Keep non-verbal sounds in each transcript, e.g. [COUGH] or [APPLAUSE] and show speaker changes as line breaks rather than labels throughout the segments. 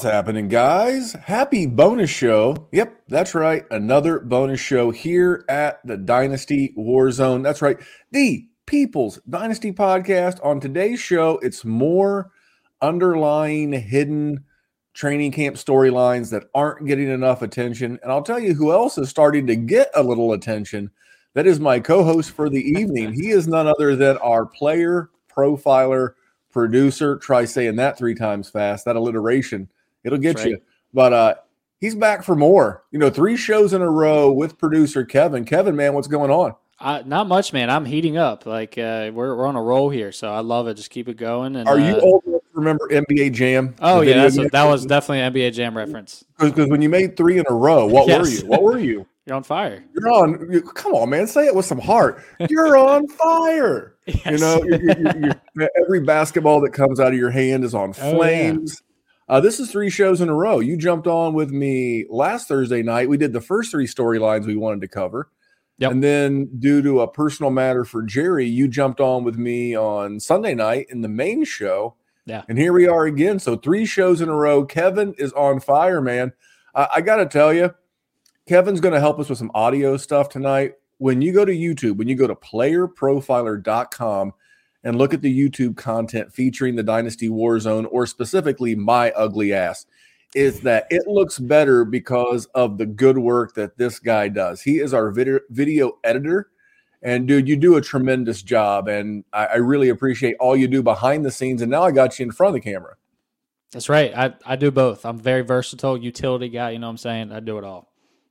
What's happening, guys? Happy bonus show. Yep, that's right. Another bonus show here at the Dynasty Warzone. That's right. The People's Dynasty podcast. On today's show, it's more underlying hidden training camp storylines that aren't getting enough attention. And I'll tell you who else is starting to get a little attention. That is my co host for the evening. He is none other than our player profiler producer. Try saying that three times fast. That alliteration, it'll get you. But uh, he's back for more. You know, three shows in a row with producer Kevin. Kevin, man, what's going on?
Uh, not much, man. I'm heating up. Like uh, we're we're on a roll here, so I love it. Just keep it going. And
are you uh, old enough to remember NBA Jam?
Oh yeah, a, that was definitely an NBA Jam reference.
Because when you made three in a row, what yes. were you? What were you? [LAUGHS]
You're on fire.
You're on. You, come on, man. Say it with some heart. You're on fire. [LAUGHS] Yes. You know, you're, you're, every basketball that comes out of your hand is on flames. Oh, yeah. Uh, this is three shows in a row. You jumped on with me last Thursday night. We did the first three storylines we wanted to cover. Yep. And then, due to a personal matter for Jerry, you jumped on with me on Sunday night in the main show. Yeah. And here we are again. So, three shows in a row. Kevin is on fire, man. Uh, I got to tell you, Kevin's going to help us with some audio stuff tonight. When you go to YouTube, when you go to playerprofiler.com and look at the YouTube content featuring the Dynasty Warzone or specifically my ugly ass, is that it looks better because of the good work that this guy does. He is our video, video editor. And dude, you do a tremendous job. And I, I really appreciate all you do behind the scenes. And now I got you in front of the camera.
That's right. I, I do both. I'm very versatile, utility guy. You know what I'm saying? I do it all.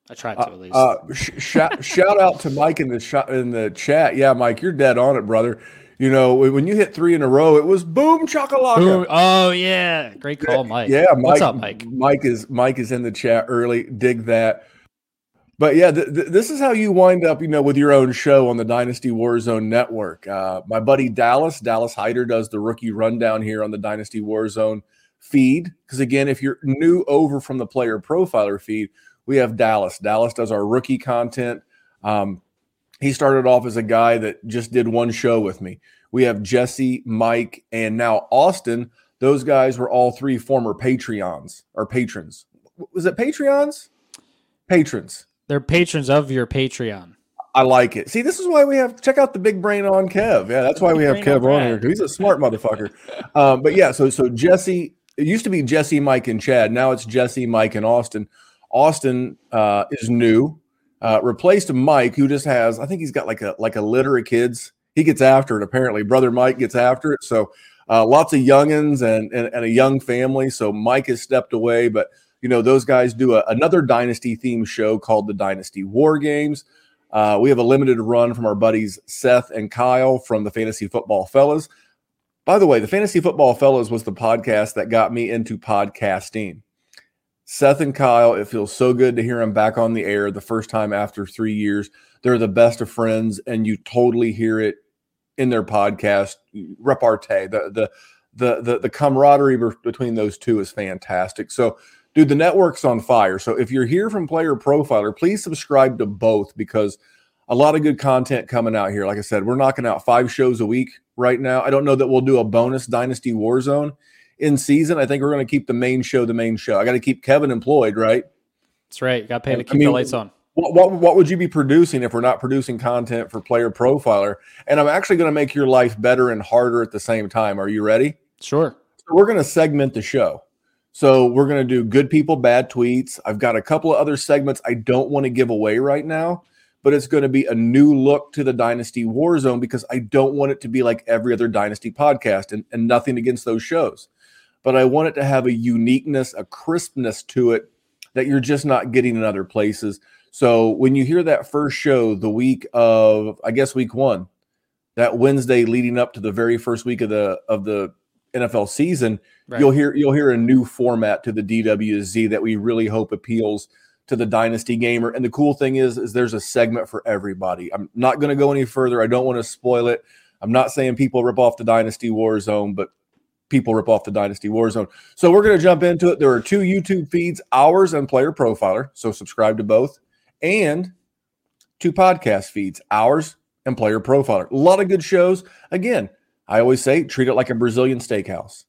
I tried to at least. Uh,
sh- shout, shout out to Mike in the sh- in the chat. Yeah, Mike, you're dead on it, brother. You know, when you hit three in a row, it was boom chakalaka. Boom.
Oh yeah, great call, Mike.
Yeah, Mike, what's up, Mike? Mike is Mike is in the chat early. Dig that. But yeah, th- th- this is how you wind up, you know, with your own show on the Dynasty Warzone network. Uh, my buddy Dallas, Dallas Hyder, does the rookie rundown here on the Dynasty Warzone feed. Because again, if you're new over from the player profiler feed, we have Dallas. Dallas does our rookie content. Um, he started off as a guy that just did one show with me. We have Jesse, Mike, and now Austin. Those guys were all three former Patreons or patrons. Was it Patreons? Patrons.
They're patrons of your Patreon.
I like it. See, this is why we have check out the big brain on Kev. Yeah, that's why we have Kev on, on here because he's a smart motherfucker. Um, but yeah, so so Jesse. It used to be Jesse, Mike, and Chad. Now it's Jesse, Mike, and Austin. Austin uh, is new, uh, replaced Mike, who just has, I think he's got like a like a litter of kids. He gets after it. Apparently, brother Mike gets after it. So uh, lots of youngins and, and, and a young family. So Mike has stepped away, but you know those guys do a, another dynasty theme show called the Dynasty War Games. Uh, we have a limited run from our buddies Seth and Kyle from the Fantasy Football Fellas. By the way, the Fantasy Football Fellas was the podcast that got me into podcasting. Seth and Kyle, it feels so good to hear them back on the air the first time after three years. They're the best of friends, and you totally hear it in their podcast repartee. The the the the, the camaraderie between those two is fantastic. So, dude, the network's on fire. So if you're here from Player Profiler, please subscribe to both because a lot of good content coming out here. Like I said, we're knocking out five shows a week right now. I don't know that we'll do a bonus Dynasty Warzone in season. I think we're going to keep the main show the main show. I got to keep Kevin employed, right?
That's right. Got to pay to keep I mean, the lights on.
What, what, what would you be producing if we're not producing content for Player Profiler? And I'm actually going to make your life better and harder at the same time. Are you ready?
Sure.
So we're going to segment the show. So we're going to do good people, bad tweets. I've got a couple of other segments I don't want to give away right now, but it's going to be a new look to the Dynasty Warzone because I don't want it to be like every other Dynasty podcast and, and nothing against those shows but I want it to have a uniqueness, a crispness to it that you're just not getting in other places. So when you hear that first show, the week of, I guess week one, that Wednesday leading up to the very first week of the of the NFL season, right. you'll hear you'll hear a new format to the DWZ that we really hope appeals to the dynasty gamer. And the cool thing is, is there's a segment for everybody. I'm not going to go any further. I don't want to spoil it. I'm not saying people rip off the Dynasty War Zone, but people rip off the Dynasty Warzone. So we're going to jump into it. There are two YouTube feeds, ours and Player Profiler. So subscribe to both, and two podcast feeds, ours and Player Profiler. A lot of good shows. Again, I always say treat it like a Brazilian steakhouse.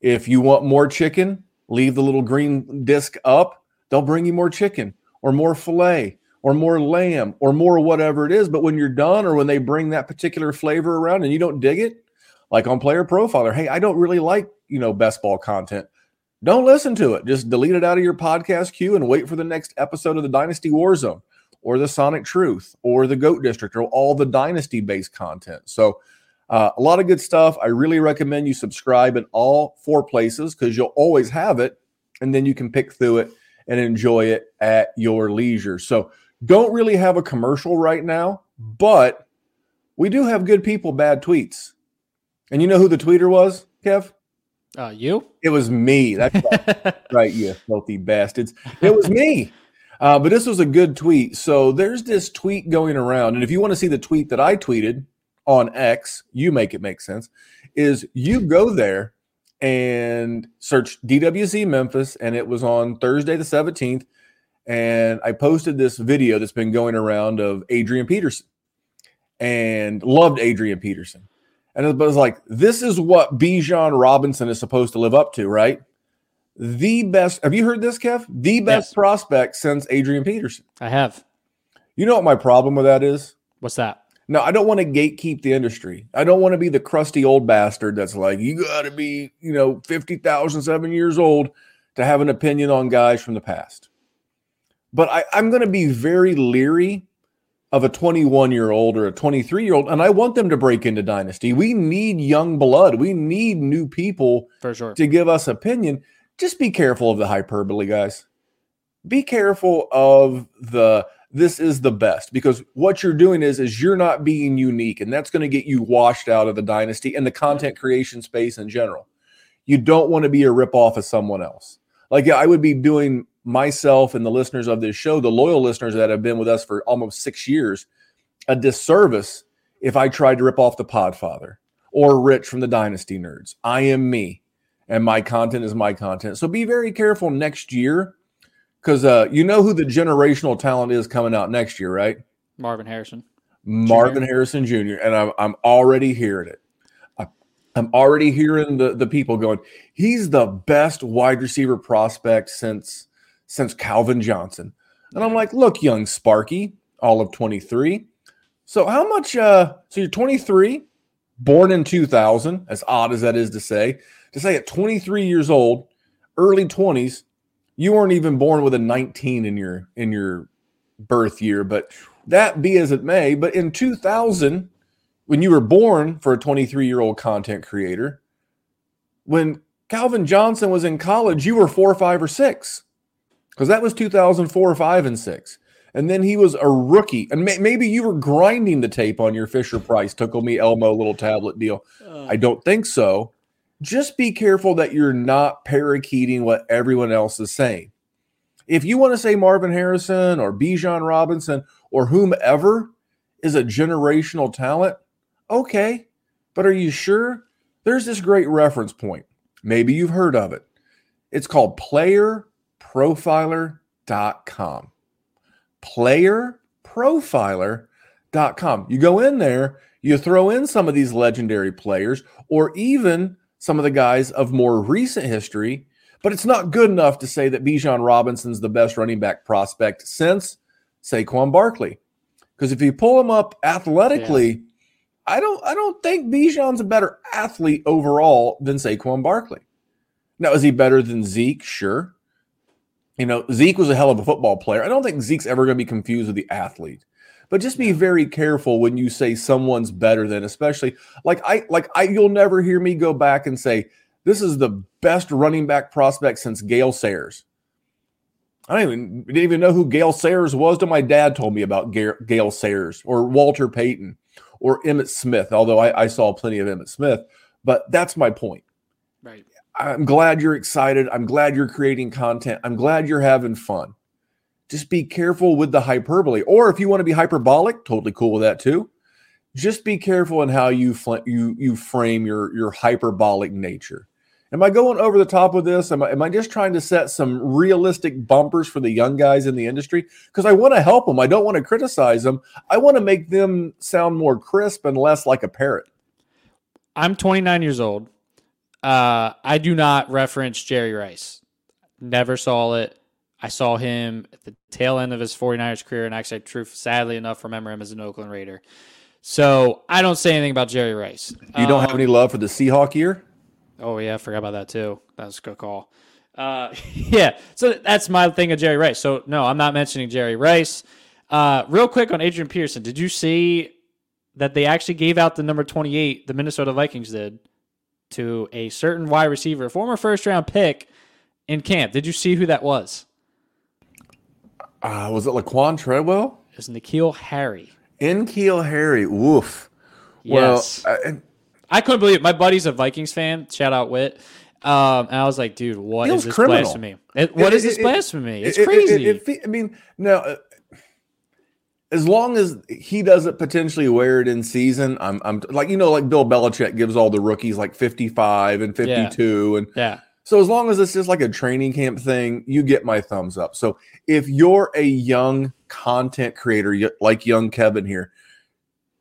If you want more chicken, leave the little green disc up, they'll bring you more chicken or more filet or more lamb or more whatever it is. But when you're done or when they bring that particular flavor around and you don't dig it, like on Player Profiler, hey, I don't really like, you know, best ball content. Don't listen to it. Just delete it out of your podcast queue and wait for the next episode of the Dynasty Warzone or the Sonic Truth or the Goat District or all the Dynasty based content. So, uh, a lot of good stuff. I really recommend you subscribe in all four places because you'll always have it and then you can pick through it and enjoy it at your leisure. So, don't really have a commercial right now, but we do have good people, bad tweets. And you know who the tweeter was, Kev?
Uh, you?
It was me. That's [LAUGHS] right, right, you filthy bastards. It was me. Uh, but this was a good tweet. So there's this tweet going around. And if you want to see the tweet that I tweeted on X, you make it make sense, is you go there and search DWC Memphis. And it was on Thursday, the 17th. And I posted this video that's been going around of Adrian Peterson and loved Adrian Peterson. And it was like, this is what Bijan Robinson is supposed to live up to, right? The best. Have you heard this, Kev? The best yes. prospect since Adrian Peterson.
I have.
You know what my problem with that is?
What's that?
No, I don't want to gatekeep the industry. I don't want to be the crusty old bastard that's like, you got to be, you know, 50,000, seven years old to have an opinion on guys from the past. But I, I'm going to be very leery of a 21 year old or a 23 year old, and I want them to break into Dynasty. We need young blood. We need new people
for sure
to give us opinion. Just be careful of the hyperbole, guys. Be careful of the this is the best because what you're doing is is you're not being unique, and that's going to get you washed out of the dynasty and the content creation space in general. You don't want to be a ripoff of someone else. Like yeah, I would be doing myself and the listeners of this show, the loyal listeners that have been with us for almost six years, a disservice if I tried to rip off the Podfather or Rich from the Dynasty Nerds. I am me, and my content is my content. So be very careful next year because uh, you know who the generational talent is coming out next year, right?
Marvin Harrison.
Marvin Jr. Harrison Jr. And I'm, I'm already hearing it. I'm already hearing the, the people going, he's the best wide receiver prospect since since Calvin Johnson. And I'm like, look, young Sparky, all of 23. So how much uh so you're 23, born in 2000, as odd as that is to say, to say at 23 years old, early 20s, you weren't even born with a 19 in your in your birth year, but that be as it may, but in 2000 when you were born for a 23 year old content creator, when Calvin Johnson was in college, you were four, five, or six because that was 2004, five, and six. And then he was a rookie. And may- maybe you were grinding the tape on your Fisher Price, Tickle Me Elmo little tablet deal. Uh, I don't think so. Just be careful that you're not parakeeting what everyone else is saying. If you want to say Marvin Harrison or Bijan Robinson or whomever is a generational talent, okay. But are you sure? There's this great reference point. Maybe you've heard of it. It's called player playerprofiler.com. Playerprofiler.com. You go in there, you throw in some of these legendary players or even some of the guys of more recent history, but it's not good enough to say that Bijan Robinson's the best running back prospect since Saquon Barkley. Because if you pull him up athletically, yeah. I don't I don't think Bijan's a better athlete overall than Saquon Barkley. Now, is he better than Zeke? Sure. You know, Zeke was a hell of a football player. I don't think Zeke's ever going to be confused with the athlete. But just be very careful when you say someone's better than, especially like I like I you'll never hear me go back and say this is the best running back prospect since Gale Sayers. I don't even didn't even know who Gale Sayers was till my dad told me about Gale Sayers or Walter Payton or Emmitt Smith, although I, I saw plenty of Emmitt Smith. But that's my point.
Right.
I'm glad you're excited. I'm glad you're creating content. I'm glad you're having fun. Just be careful with the hyperbole. Or if you want to be hyperbolic, totally cool with that too. Just be careful in how you fl- you you frame your your hyperbolic nature. Am I going over the top with this? Am I, am I just trying to set some realistic bumpers for the young guys in the industry? Because I want to help them. I don't want to criticize them. I want to make them sound more crisp and less like a parrot.
I'm 29 years old. Uh, I do not reference Jerry Rice. Never saw it. I saw him at the tail end of his 49ers career, and actually, truth, sadly enough, remember him as an Oakland Raider. So I don't say anything about Jerry Rice.
You don't um, have any love for the Seahawk year?
Oh yeah, I forgot about that too. That was a good call. Uh, [LAUGHS] yeah, so that's my thing of Jerry Rice. So no, I'm not mentioning Jerry Rice. Uh, real quick on Adrian Peterson, did you see that they actually gave out the number 28, the Minnesota Vikings did, to a certain wide receiver, former first round pick in camp? Did you see who that was?
Uh, was it Laquon Treadwell?
It was N'Keal Harry.
N'Keal Harry. Woof. Yes. Well, I,
I couldn't believe it. My buddy's a Vikings fan. Shout out Wit. Um, and I was like, dude, what is this criminal. blasphemy? It, what it, is this it, blasphemy? It's crazy.
I mean, no. As long as he doesn't potentially wear it in season, I'm, I'm like, you know, like Bill Belichick gives all the rookies like 55 and 52,
yeah.
and
yeah.
So as long as it's just like a training camp thing, you get my thumbs up. So if you're a young content creator like young Kevin here,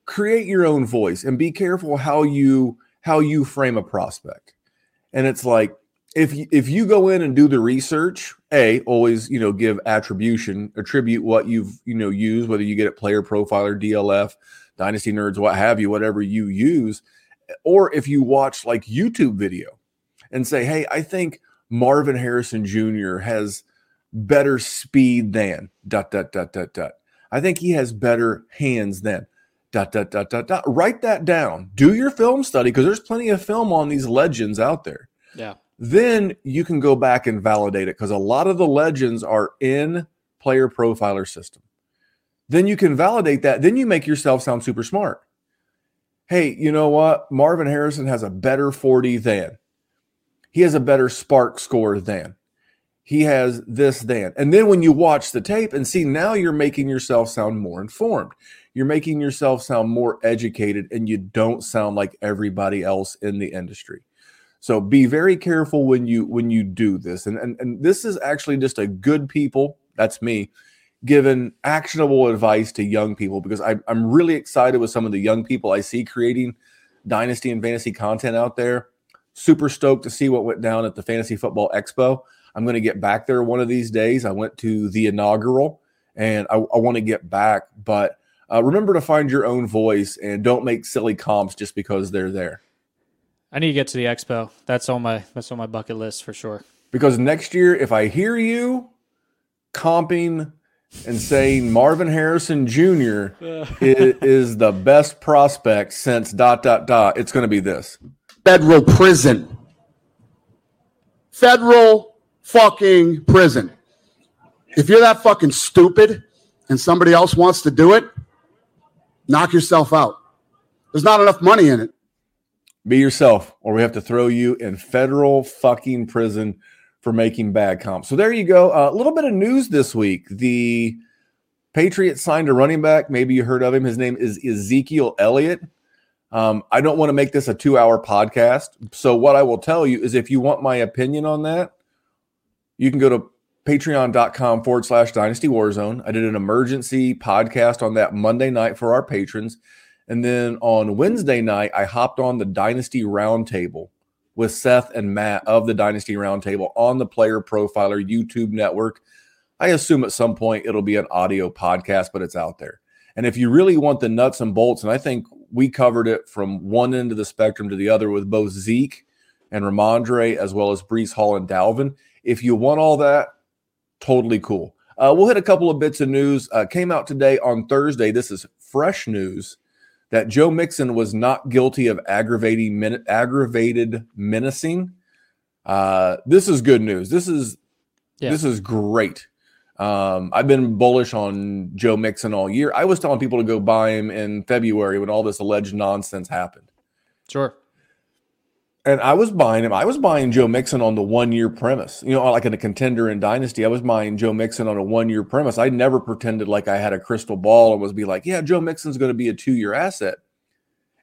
create your own voice and be careful how you how you frame a prospect. And it's like if if you go in and do the research, a always you know give attribution, attribute what you've you know used, whether you get it player profiler, DLF, Dynasty Nerds, what have you, whatever you use, or if you watch like YouTube video and say, hey, I think Marvin Harrison Jr. has better speed than dot dot dot dot dot. I think he has better hands than dot dot dot dot dot. Write that down. Do your film study because there's plenty of film on these legends out there.
Yeah.
Then you can go back and validate it because a lot of the legends are in player profiler system. Then you can validate that. Then you make yourself sound super smart. Hey, you know what? Marvin Harrison has a better 40 than. He has a better spark score than he has this then and then when you watch the tape and see now you're making yourself sound more informed you're making yourself sound more educated and you don't sound like everybody else in the industry so be very careful when you when you do this and and, and this is actually just a good people that's me giving actionable advice to young people because I, i'm really excited with some of the young people i see creating dynasty and fantasy content out there super stoked to see what went down at the fantasy football expo I'm going to get back there one of these days. I went to the inaugural and I, I want to get back, but uh, remember to find your own voice and don't make silly comps just because they're there.
I need to get to the expo. That's on my that's on my bucket list for sure.
Because next year, if I hear you comping and saying Marvin Harrison Jr. is, is the best prospect since dot dot dot, it's going to be this
federal prison. Federal fucking prison. If you're that fucking stupid and somebody else wants to do it, knock yourself out. There's not enough money in it.
Be yourself, or we have to throw you in federal fucking prison for making bad comps. So there you go. A uh, little bit of news this week. The Patriots signed a running back. Maybe you heard of him. His name is Ezekiel Elliott. Um, I don't want to make this a two hour podcast. So, what I will tell you is if you want my opinion on that, you can go to patreon.com forward slash dynasty warzone. I did an emergency podcast on that Monday night for our patrons. And then on Wednesday night, I hopped on the Dynasty Roundtable with Seth and Matt of the Dynasty Roundtable on the Player Profiler YouTube network. I assume at some point it'll be an audio podcast, but it's out there. And if you really want the nuts and bolts, and I think we covered it from one end of the spectrum to the other with both Zeke and Rhamondre, as well as Breece Hall and Dalvin. If you want all that, totally cool. Uh, we'll hit a couple of bits of news. Uh, came out today on Thursday. This is fresh news that Joe Mixon was not guilty of aggravating aggravated menacing. Uh, this is good news. This is yeah. this is great. Um, I've been bullish on Joe Mixon all year. I was telling people to go buy him in February when all this alleged nonsense happened.
Sure
and I was buying him. I was buying Joe Mixon on the one year premise. You know, like in a contender in Dynasty, I was buying Joe Mixon on a one year premise. I never pretended like I had a crystal ball and was be like, yeah, Joe Mixon's going to be a two year asset.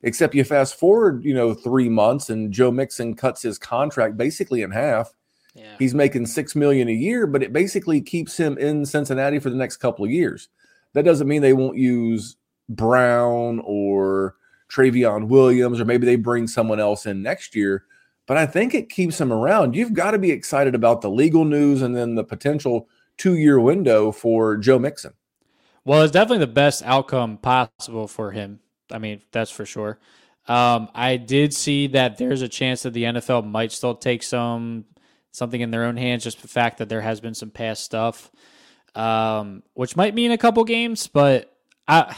Except you fast forward, you know, three months and Joe Mixon cuts his contract basically in half. Yeah. He's making six million a year, but it basically keeps him in Cincinnati for the next couple of years. That doesn't mean they won't use Brown or Trayveon Williams, or maybe they bring someone else in next year. but I think it keeps him around. You've got to be excited about the legal news and then the potential two year window for Joe Mixon.
Well, it's definitely the best outcome possible for him. I mean, that's for sure. Um, I did see that there's a chance that the NFL might still take some something in their own hands, just the fact that there has been some past stuff, um, which might mean a couple games. But I,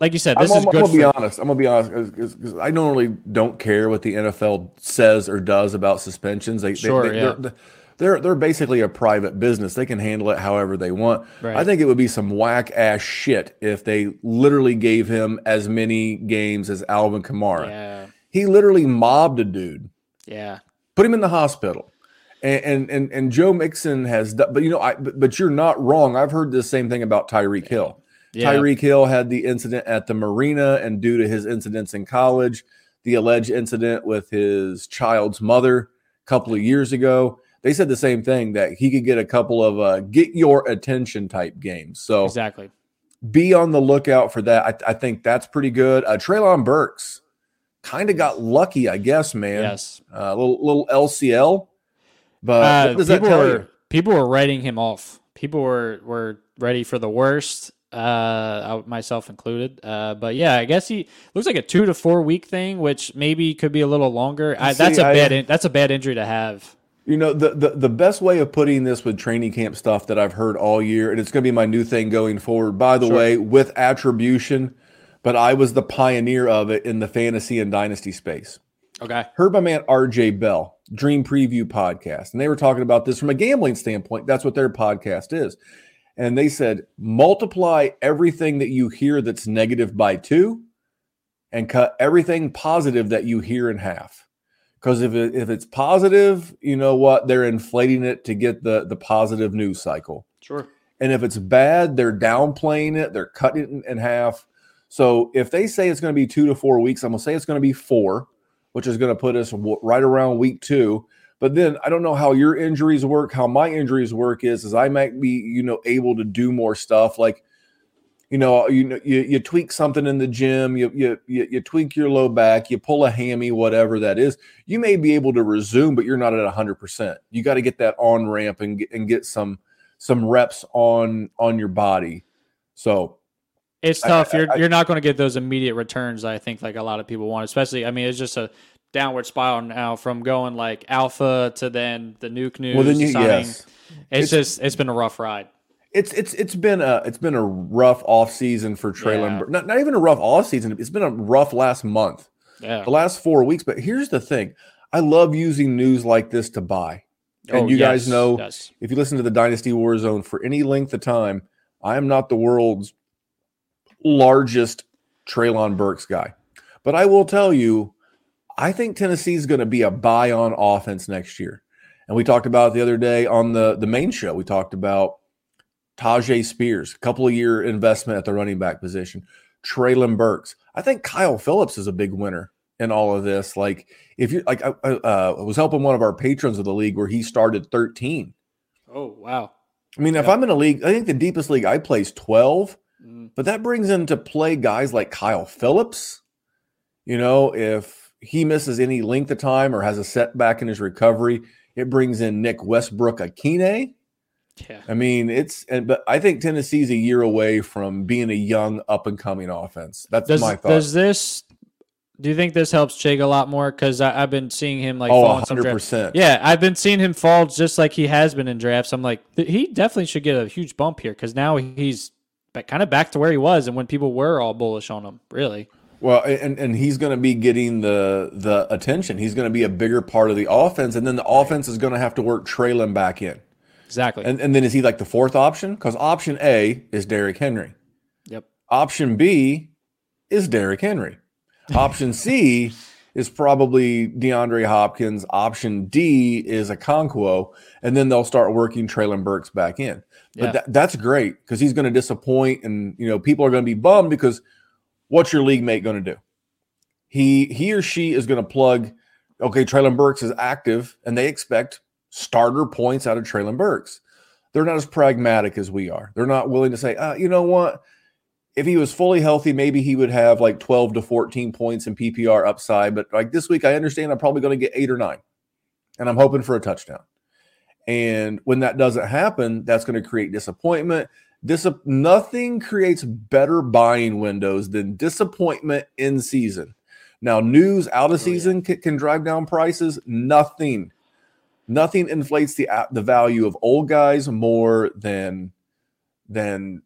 like you said, this
I'm,
is
I'm,
good.
I'm gonna be honest. I'm gonna be honest because I normally don't care what the NFL says or does about suspensions. They,
Sure,
they,
yeah.
they're, they're they're basically a private business. They can handle it however they want.
Right.
I think it would be some whack ass shit if they literally gave him as many games as Alvin Kamara.
Yeah,
He literally mobbed a dude,
yeah,
put him in the hospital. And, and and Joe Mixon has, done, but you know, I but, but you're not wrong. I've heard the same thing about Tyreek Hill.
Yeah.
Tyreek Hill had the incident at the marina, and due to his incidents in college, the alleged incident with his child's mother a couple of years ago, they said the same thing that he could get a couple of uh, get your attention type games. So
exactly.
be on the lookout for that. I, I think that's pretty good. Uh, Treylon Burks kind of got lucky, I guess, man.
Yes.
Uh, little little LCL, but
Uh,
what does that
people were people were writing him off. People were were ready for the worst, uh, myself included. Uh, but yeah, I guess he looks like a two to four week thing, which maybe could be a little longer. I, that's
See,
a
I-
bad in, that's a bad injury to have.
You know, the, the the best way of putting this with training camp stuff that I've heard all year, and it's going to be my new thing going forward, by the
Sure.
way, with attribution, but I was the pioneer of it in the fantasy and dynasty space.
Okay.
Heard my man RJ Bell, Dream Preview Podcast, and they were talking about this from a gambling standpoint. That's what their podcast is. And they said, multiply everything that you hear that's negative by two and cut everything positive that you hear in half. Because if, it, if it's positive, you know what? They're inflating it to get the, the positive news cycle.
Sure.
And if it's bad, they're downplaying it, they're cutting it in, in half. So if they say it's going to be two to four weeks, I'm going to say it's going to be four, which is going to put us right around week two. But then I don't know how your injuries work. How my injuries work is, is I might be, you know, able to do more stuff. Like, you know, you know, you, you tweak something in the gym, you, you you you tweak your low back, you pull a hammy, whatever that is. You may be able to resume, but you're not at hundred percent. You got to get that on ramp and get, and get some some reps on on your body. So
It's
I-
tough.
I-
you're
I-
you're not going to get those immediate returns. I think like a lot of people want, especially. I mean, it's just a downward spiral now from going like alpha to then the nuke news.
well, then you yes,
It's, just it's been a rough ride.
it's it's it's been a it's been a rough off season for Treylon.
Yeah.
Not not even a rough off season. It's been a rough last month,
Yeah.
the last four weeks. But here's the thing: I love using news like this to buy. And
Oh,
you guys know
yes.
if you listen to the Dynasty Warzone for any length of time, I am not the world's largest Treylon Burks guy. But I will tell you, I think Tennessee's going to be a buy on offense next year. And we talked about it the other day on the, the main show. We talked about Tyjae Spears, a couple of year investment at the running back position. Treylon Burks. I think Kyle Phillips is a big winner in all of this. Like, if you like, I, I uh, was helping one of our patrons of the league where he started 13.
Oh wow.
I mean, if I'm in a league, I think the deepest league I play is 12,
Mm,
but that brings into play guys like Kyle Phillips. You know, if he misses any length of time or has a setback in his recovery, it brings in Nick Westbrook-Ikhine.
Yeah.
I mean, it's and but I think Tennessee's a year away from being a young up and coming offense. That's
Does
my thought.
does this? Do you think this helps Chig a lot more? Because I've been seeing him like
oh,
fall drafts.
100%.
Yeah, I've been seeing him fall just like he has been in drafts. I'm like, th- he definitely should get a huge bump here because now he's kind of back to where he was and when people were all bullish on him. Really,
Well, and and he's going to be getting the the attention. He's going to be a bigger part of the offense, and then the offense is going to have to work trailing back in.
exactly.
And and then is he like the fourth option? Because option A is Derrick Henry.
yep.
Option B is Derrick Henry. [LAUGHS] Option C is probably DeAndre Hopkins. Option D is Okonkwo, and then they'll start working Treylon Burks back in. But
Yeah.
that, that's great because he's going to disappoint, and you know people are going to be bummed because what's your league mate going to do? He he or she is going to plug. Okay, Treylon Burks is active, and they expect starter points out of Treylon Burks. They're not as pragmatic as we are. They're not willing to say, uh, you know what? if he was fully healthy, maybe he would have like 12 to 14 points in PPR upside. But like this week, I understand I'm probably going to get eight or nine, and I'm hoping for a touchdown. And when that doesn't happen, that's going to create disappointment. Dis- nothing creates better buying windows than disappointment in season. Now, news out of season oh, yeah. can, can drive down prices. Nothing, nothing inflates the the value of old guys more than than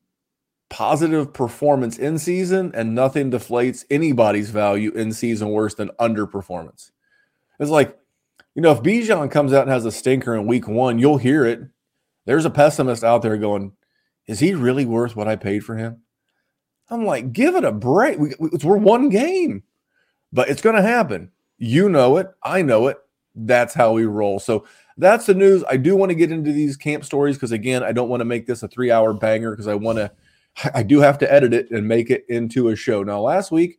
positive performance in season, and nothing deflates anybody's value in season worse than underperformance. It's like, you know, if Bijan comes out and has a stinker in week one, you'll hear it. There's a pessimist out there going, is he really worth what I paid for him? I'm like, give it a break. We, we're one game, but it's going to happen. You know it. I know it. That's how we roll. So that's the news. I do want to get into these camp stories because, again, I don't want to make this a three hour banger because I want to, I do have to edit it and make it into a show. Now, last week,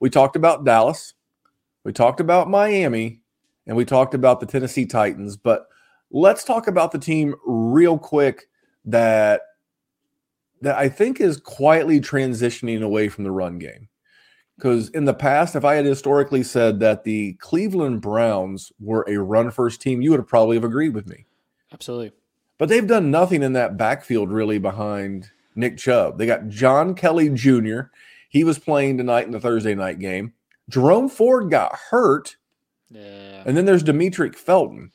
we talked about Dallas, we talked about Miami, and we talked about the Tennessee Titans. But let's talk about the team real quick that that I think is quietly transitioning away from the run game. Because in the past, if I had historically said that the Cleveland Browns were a run first team, you would have probably have agreed with me.
Absolutely.
But they've done nothing in that backfield really behind Nick Chubb. They got John Kelly Jr. He was playing tonight in the Thursday night game. Jerome Ford got hurt. Yeah. And then there's Demetric Felton.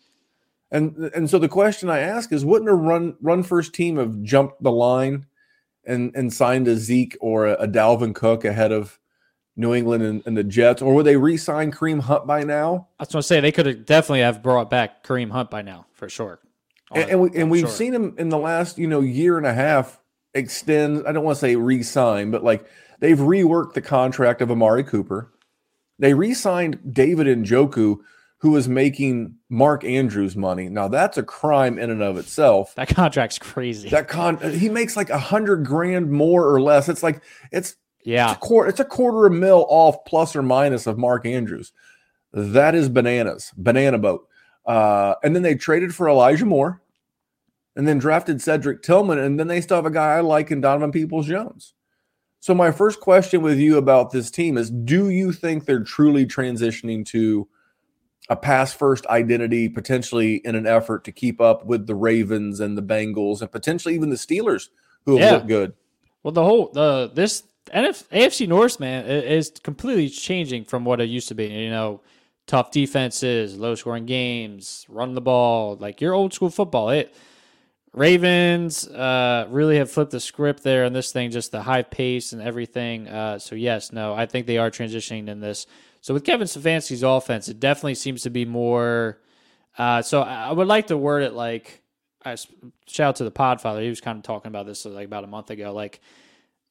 And and so the question I ask is wouldn't a run run first team have jumped the line and and signed a Zeke or a, Dalvin Cook ahead of New England and, and, the Jets, or would they re-sign Kareem Hunt by now?
I was going to say they could have definitely have brought back Kareem Hunt by now for sure.
And, and, we, and we've sure. seen him in the last you know year and a half extend. I don't want to say re-sign, but like they've reworked the contract of Amari Cooper. They re-signed David Njoku, who is making Mark Andrews money. Now that's a crime in and of itself.
That contract's crazy.
That con he makes like a hundred grand more or less. It's like it's
yeah,
it's a quarter, it's a quarter of a mil off plus or minus of Mark Andrews. That is bananas, banana boat. Uh, and then they traded for Elijah Moore, and then drafted Cedric Tillman, and then they still have a guy I like in Donovan Peoples Jones. So my first question with you about this team is: Do you think they're truly transitioning to a pass first identity, potentially in an effort to keep up with the Ravens and the Bengals and potentially even the Steelers, who have yeah. looked good.
Well, the whole the this NF, AFC North man is completely changing from what it used to be. You know, tough defenses, low scoring games, run the ball, like your old school football. It Ravens uh, really have flipped the script there on this thing, just the high pace and everything. Uh, so yes, no, I think they are transitioning in this. So with Kevin Stefanski's offense, it definitely seems to be more. Uh, so I would like to word it like, I shout out to the Podfather. He was kind of talking about this like about a month ago. Like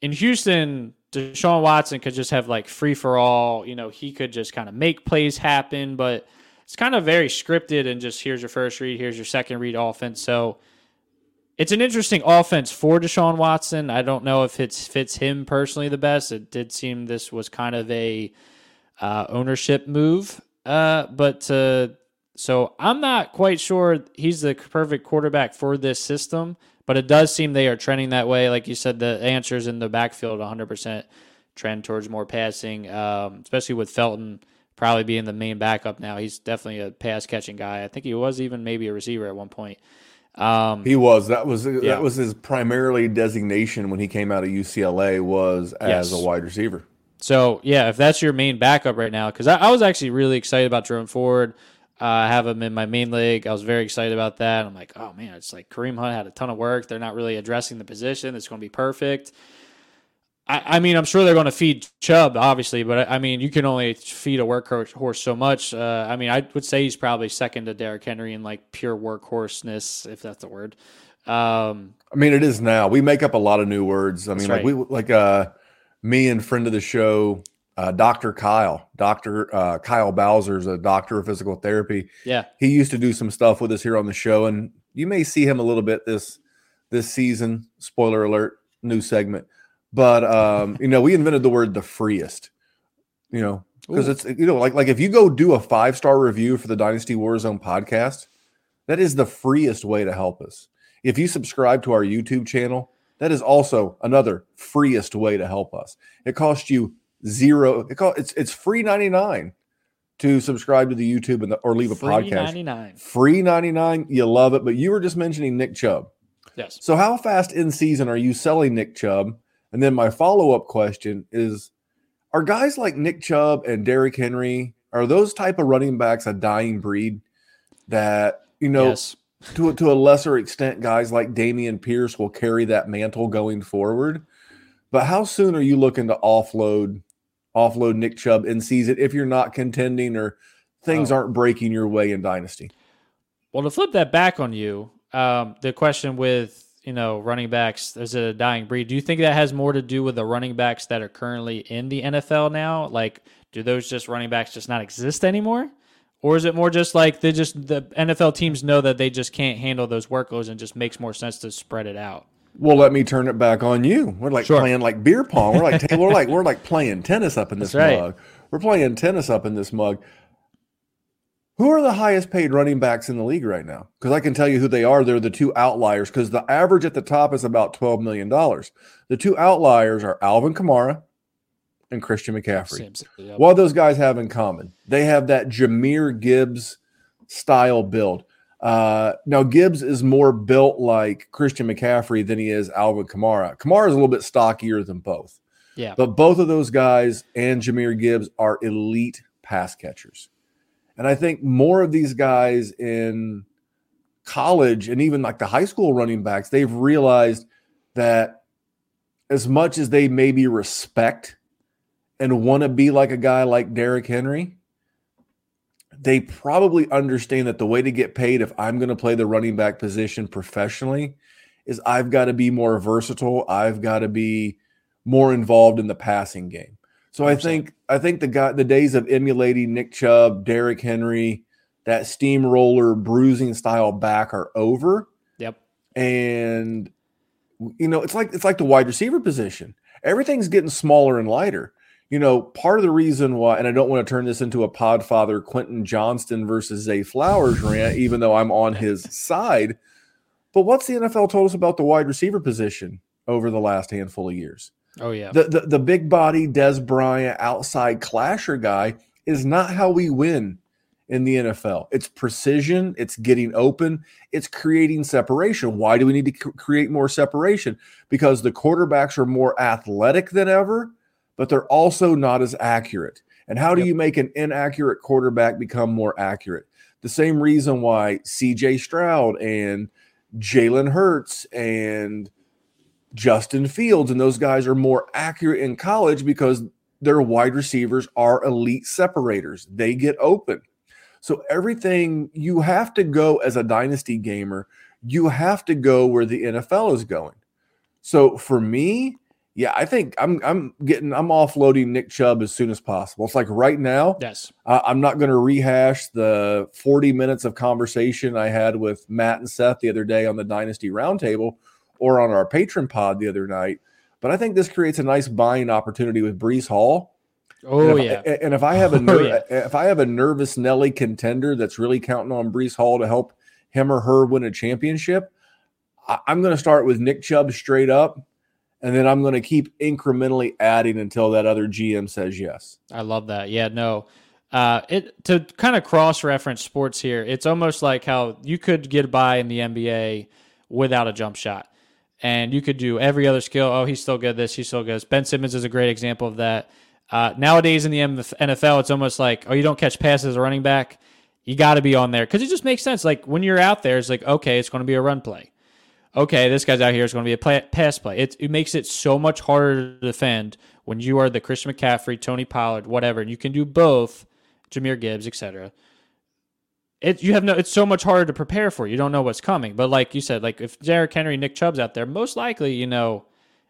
in Houston, Deshaun Watson could just have like free for all. You know, he could just kind of make plays happen, but it's kind of very scripted and just here's your first read, here's your second read offense. So it's an interesting offense for Deshaun Watson. I don't know if it fits him personally the best. It did seem this was kind of a uh, ownership move. Uh, but uh, so I'm not quite sure he's the perfect quarterback for this system, but it does seem they are trending that way. Like you said, the answers in the backfield 100% trend towards more passing, um, especially with Felton probably being the main backup now. He's definitely a pass catching guy. I think he was even maybe a receiver at one point.
Um, he was. That was yeah. that was his primarily designation when he came out of UCLA was as yes. a wide receiver.
So yeah, if that's your main backup right now, because I, I, was actually really excited about Jerome Ford. Uh, I have him in my main league. I was very excited about that. I'm like, oh man, it's like Kareem Hunt had a ton of work. They're not really addressing the position. It's going to be perfect. I, I, mean, I'm sure they're going to feed Chubb, obviously, but I mean, you can only feed a workhorse horse so much. Uh, I mean, I would say he's probably second to Derrick Henry in like pure workhorseness, if that's the word. Um,
I mean, it is now. We make up a lot of new words. I mean, like right. we like uh me and friend of the show, uh, Dr. Kyle, Dr. Uh, Kyle Bowser's a doctor of physical therapy.
Yeah.
He used to do some stuff with us here on the show, and you may see him a little bit this this season. Spoiler alert, new segment. But um, you know, we invented the word the freest, you know, because it's you know, like like if you go do a five star review for the Dynasty Warzone podcast, that is the freest way to help us. If you subscribe to our YouTube channel, that is also another freest way to help us. It costs you zero. It cost, it's it's free ninety nine to subscribe to the YouTube and the, or leave a
Free
podcast.
99.
Free ninety nine. You love it. But you were just mentioning Nick Chubb.
Yes.
So how fast in season are you selling Nick Chubb? And then my follow up question is: Are guys like Nick Chubb and Derrick Henry are those type of running backs a dying breed? That you know,
yes.
To to a lesser extent, guys like Dameon Pierce will carry that mantle going forward. But how soon are you looking to offload offload Nick Chubb in season if you're not contending or things
Oh.
aren't breaking your way in dynasty?
Well, to flip that back on you, um, the question with you know running backs is it a dying breed? Do you think that has more to do with the running backs that are currently in the NFL now? Like, do those just running backs just not exist anymore, or is it more just like they just the NFL teams know that they just can't handle those workloads and just makes more sense to spread it out?
Well, let me turn it back on you. We're like
Sure.
playing like beer pong. We're like we're like we're like playing tennis up in this
right.
mug. We're playing tennis up in this mug. Who are the highest paid running backs in the league right now? Because I can tell you who they are. They're the two outliers. Because the average at the top is about twelve million dollars. The two outliers are Alvin Kamara and Christian McCaffrey.
Seems-.
What those guys have in common? They have that Jahmyr Gibbs style build. Uh, now Gibbs is more built like Christian McCaffrey than he is Alvin Kamara. Kamara is a little bit stockier than both,
yeah.
but both of those guys and Jahmyr Gibbs are elite pass catchers. And I think more of these guys in college and even like the high school running backs, they've realized that as much as they maybe respect and want to be like a guy like Derrick Henry, they probably understand that the way to get paid if I'm going to play the running back position professionally is I've got to be more versatile. I've got to be more involved in the passing game. So I think I think the guy the days of emulating Nick Chubb, Derrick Henry, that steamroller bruising style back are over
Yep.
and you know it's like it's like the wide receiver position everything's getting smaller and lighter you know part of the reason why and i don't want to turn this into a podfather quentin johnston versus zay flowers rant even though i'm on his [LAUGHS] side but what's the nfl told us about the wide receiver position over the last handful of years
Oh yeah.
the, the the big body Dez Bryant outside clasher guy is not how we win in the NFL. It's precision, it's getting open, it's creating separation. Why do we need to c- create more separation? Because the quarterbacks are more athletic than ever, but they're also not as accurate. And how do
Yep.
you make an inaccurate quarterback become more accurate? The same reason why CJ Stroud and Jalen Hurts and Justin Fields and those guys are more accurate in college because their wide receivers are elite separators. They get open. So everything you have to go as a dynasty gamer, you have to go where the NFL is going. So for me, yeah, I think I'm I'm getting I'm offloading Nick Chubb as soon as possible. It's like right now,
yes.
I- I'm not going to rehash the 40 minutes of conversation I had with Matt and Seth the other day on the Dynasty Roundtable or on our patron pod the other night. But I think this creates a nice buying opportunity with Breece Hall.
Oh
and
yeah.
And if I have a [LAUGHS]
Oh, yeah.
if I have a nervous Nelly contender that's really counting on Breece Hall to help him or her win a championship, I, I'm going to start with Nick Chubb straight up, and then I'm going to keep incrementally adding until that other GM says yes.
I love that. Yeah, no. Uh, it to kind of cross reference sports here. It's almost like how you could get by in the NBA without a jump shot, and you could do every other skill. Oh, he's still good. This he's still good. Ben Simmons is a great example of that. Uh, nowadays in the NFL, it's almost like oh, you don't catch passes as a running back. You got to be on there because it just makes sense. Like when you're out there, it's like okay, it's going to be a run play. Okay, this guy's out here is going to be a play, pass play. It, it makes it so much harder to defend when you are the Christian McCaffrey, Tony Pollard, whatever, and you can do both, Jahmyr Gibbs, etc. It you have no. It's so much harder to prepare for. You don't know what's coming. But like you said, like if Derrick Henry, Nick Chubb's out there, most likely you know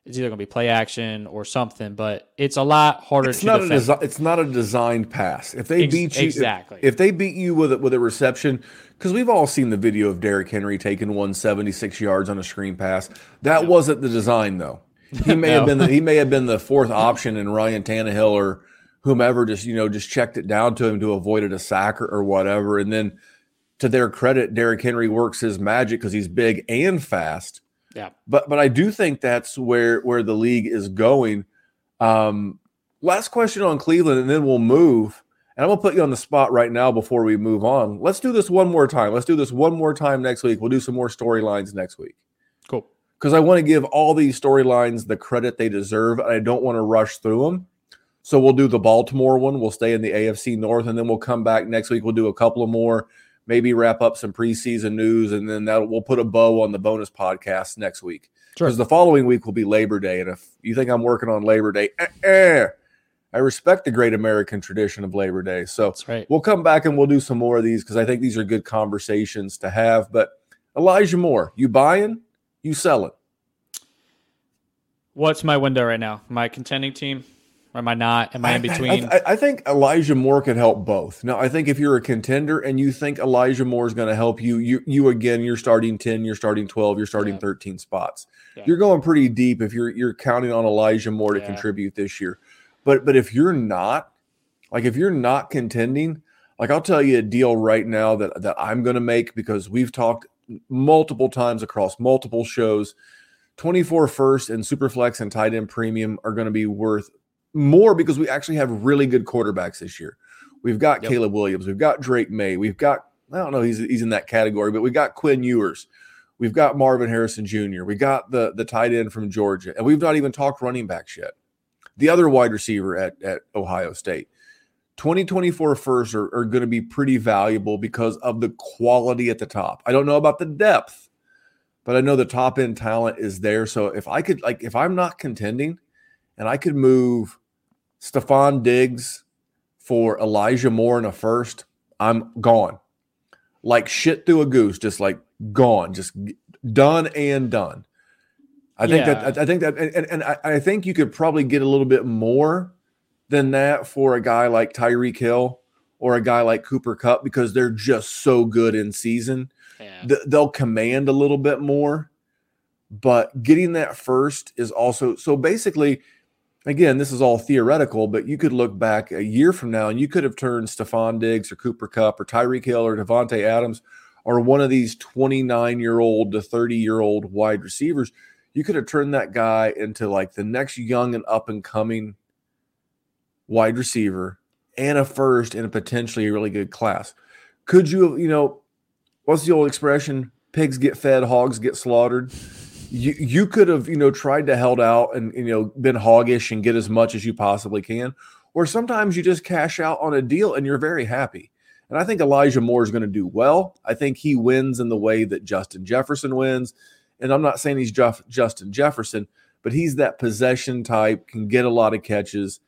it's either going to be play action or something. But it's a lot harder
It's
to
not a
defend.
desi- it's not a designed pass. If they
Ex-
beat you,
exactly.
If, they beat you with a, with a reception, because we've all seen the video of Derrick Henry taking 176 yards on a screen pass. That wasn't the design, though. He may have [LAUGHS] been the, he may have been the fourth [LAUGHS] option, and Ryan Tannehill or whomever just you know just checked it down to him to avoid it a sack or, or whatever. And then, to their credit, Derrick Henry works his magic because he's big and fast
Yeah.
But but I do think that's where where the league is going. Um, last question on Cleveland, and then we'll move. And I'm gonna put you on the spot right now before we move on. Let's do this one more time. Let's do this one more time next week. We'll do some more storylines next week.
Cool.
Because I want to give all these storylines the credit they deserve, and I don't want to rush through them. So we'll do the Baltimore one. We'll stay in the AFC North, and then we'll come back next week. We'll do a couple of more, maybe wrap up some preseason news, and then that we'll put a bow on the bonus podcast next week.
Sure.
Because the following week will be Labor Day, and if you think I'm working on Labor Day, eh, eh, I respect the great American tradition of Labor Day. So
That's right.
we'll come back and we'll do some more of these because I think these are good conversations to have. But Elijah Moore, you buying, you selling.
What's my window right now? My contending team? Or am I not? Am I in
I- I-
between?
I, I think Elijah Moore could help both. Now, I think if you're a contender and you think Elijah Moore is going to help you, you you again, you're starting 10, you're starting 12, you're starting
Yeah.
13 spots.
Yeah.
You're going pretty deep if you're you're counting on Elijah Moore to
Yeah.
contribute this year. But but if you're not, like if you're not contending, like I'll tell you a deal right now that that I'm going to make because we've talked multiple times across multiple shows. 24 first and superflex and tight end premium are going to be worth more because we actually have really good quarterbacks this year. We've got
Yep.
Caleb Williams, we've got Drake Maye, we've got I don't know he's he's in that category, but we got Quinn Ewers, we've got Marvin Harrison Jr., we got the the tight end from Georgia, and we've not even talked running backs yet. The other wide receiver at at Ohio State. 2024 first are, are going to be pretty valuable because of the quality at the top. I don't know about the depth, but I know the top end talent is there. So if I could, like, if I'm not contending and I could move Stefon Diggs for Elijah Moore in a first, I'm gone. Like shit through a goose, just like gone, just done and done. I think that I think that and, and, and I, I think you could probably get a little bit more than that for a guy like Tyreek Hill or a guy like Cooper Kupp because they're just so good in season
yeah.
th- they'll command a little bit more but getting that first is also so basically again this is all theoretical but you could look back a year from now and you could have turned Stefon Diggs or Cooper Kupp or Tyreek Hill or Davante Adams or one of these 29 year old to 30 year old wide receivers you could have turned that guy into like the next young and up and coming wide receiver and a first in a potentially really good class could you have you know what's the old expression? Pigs get fed, hogs get slaughtered. You you could have you know tried to held out and you know been hoggish and get as much as you possibly can, or sometimes you just cash out on a deal and you're very happy. And I think Elijah Moore is going to do well. I think he wins in the way that Justin Jefferson wins. And I'm not saying he's Jeff, Justin Jefferson, but he's that possession type, can get a lot of catches,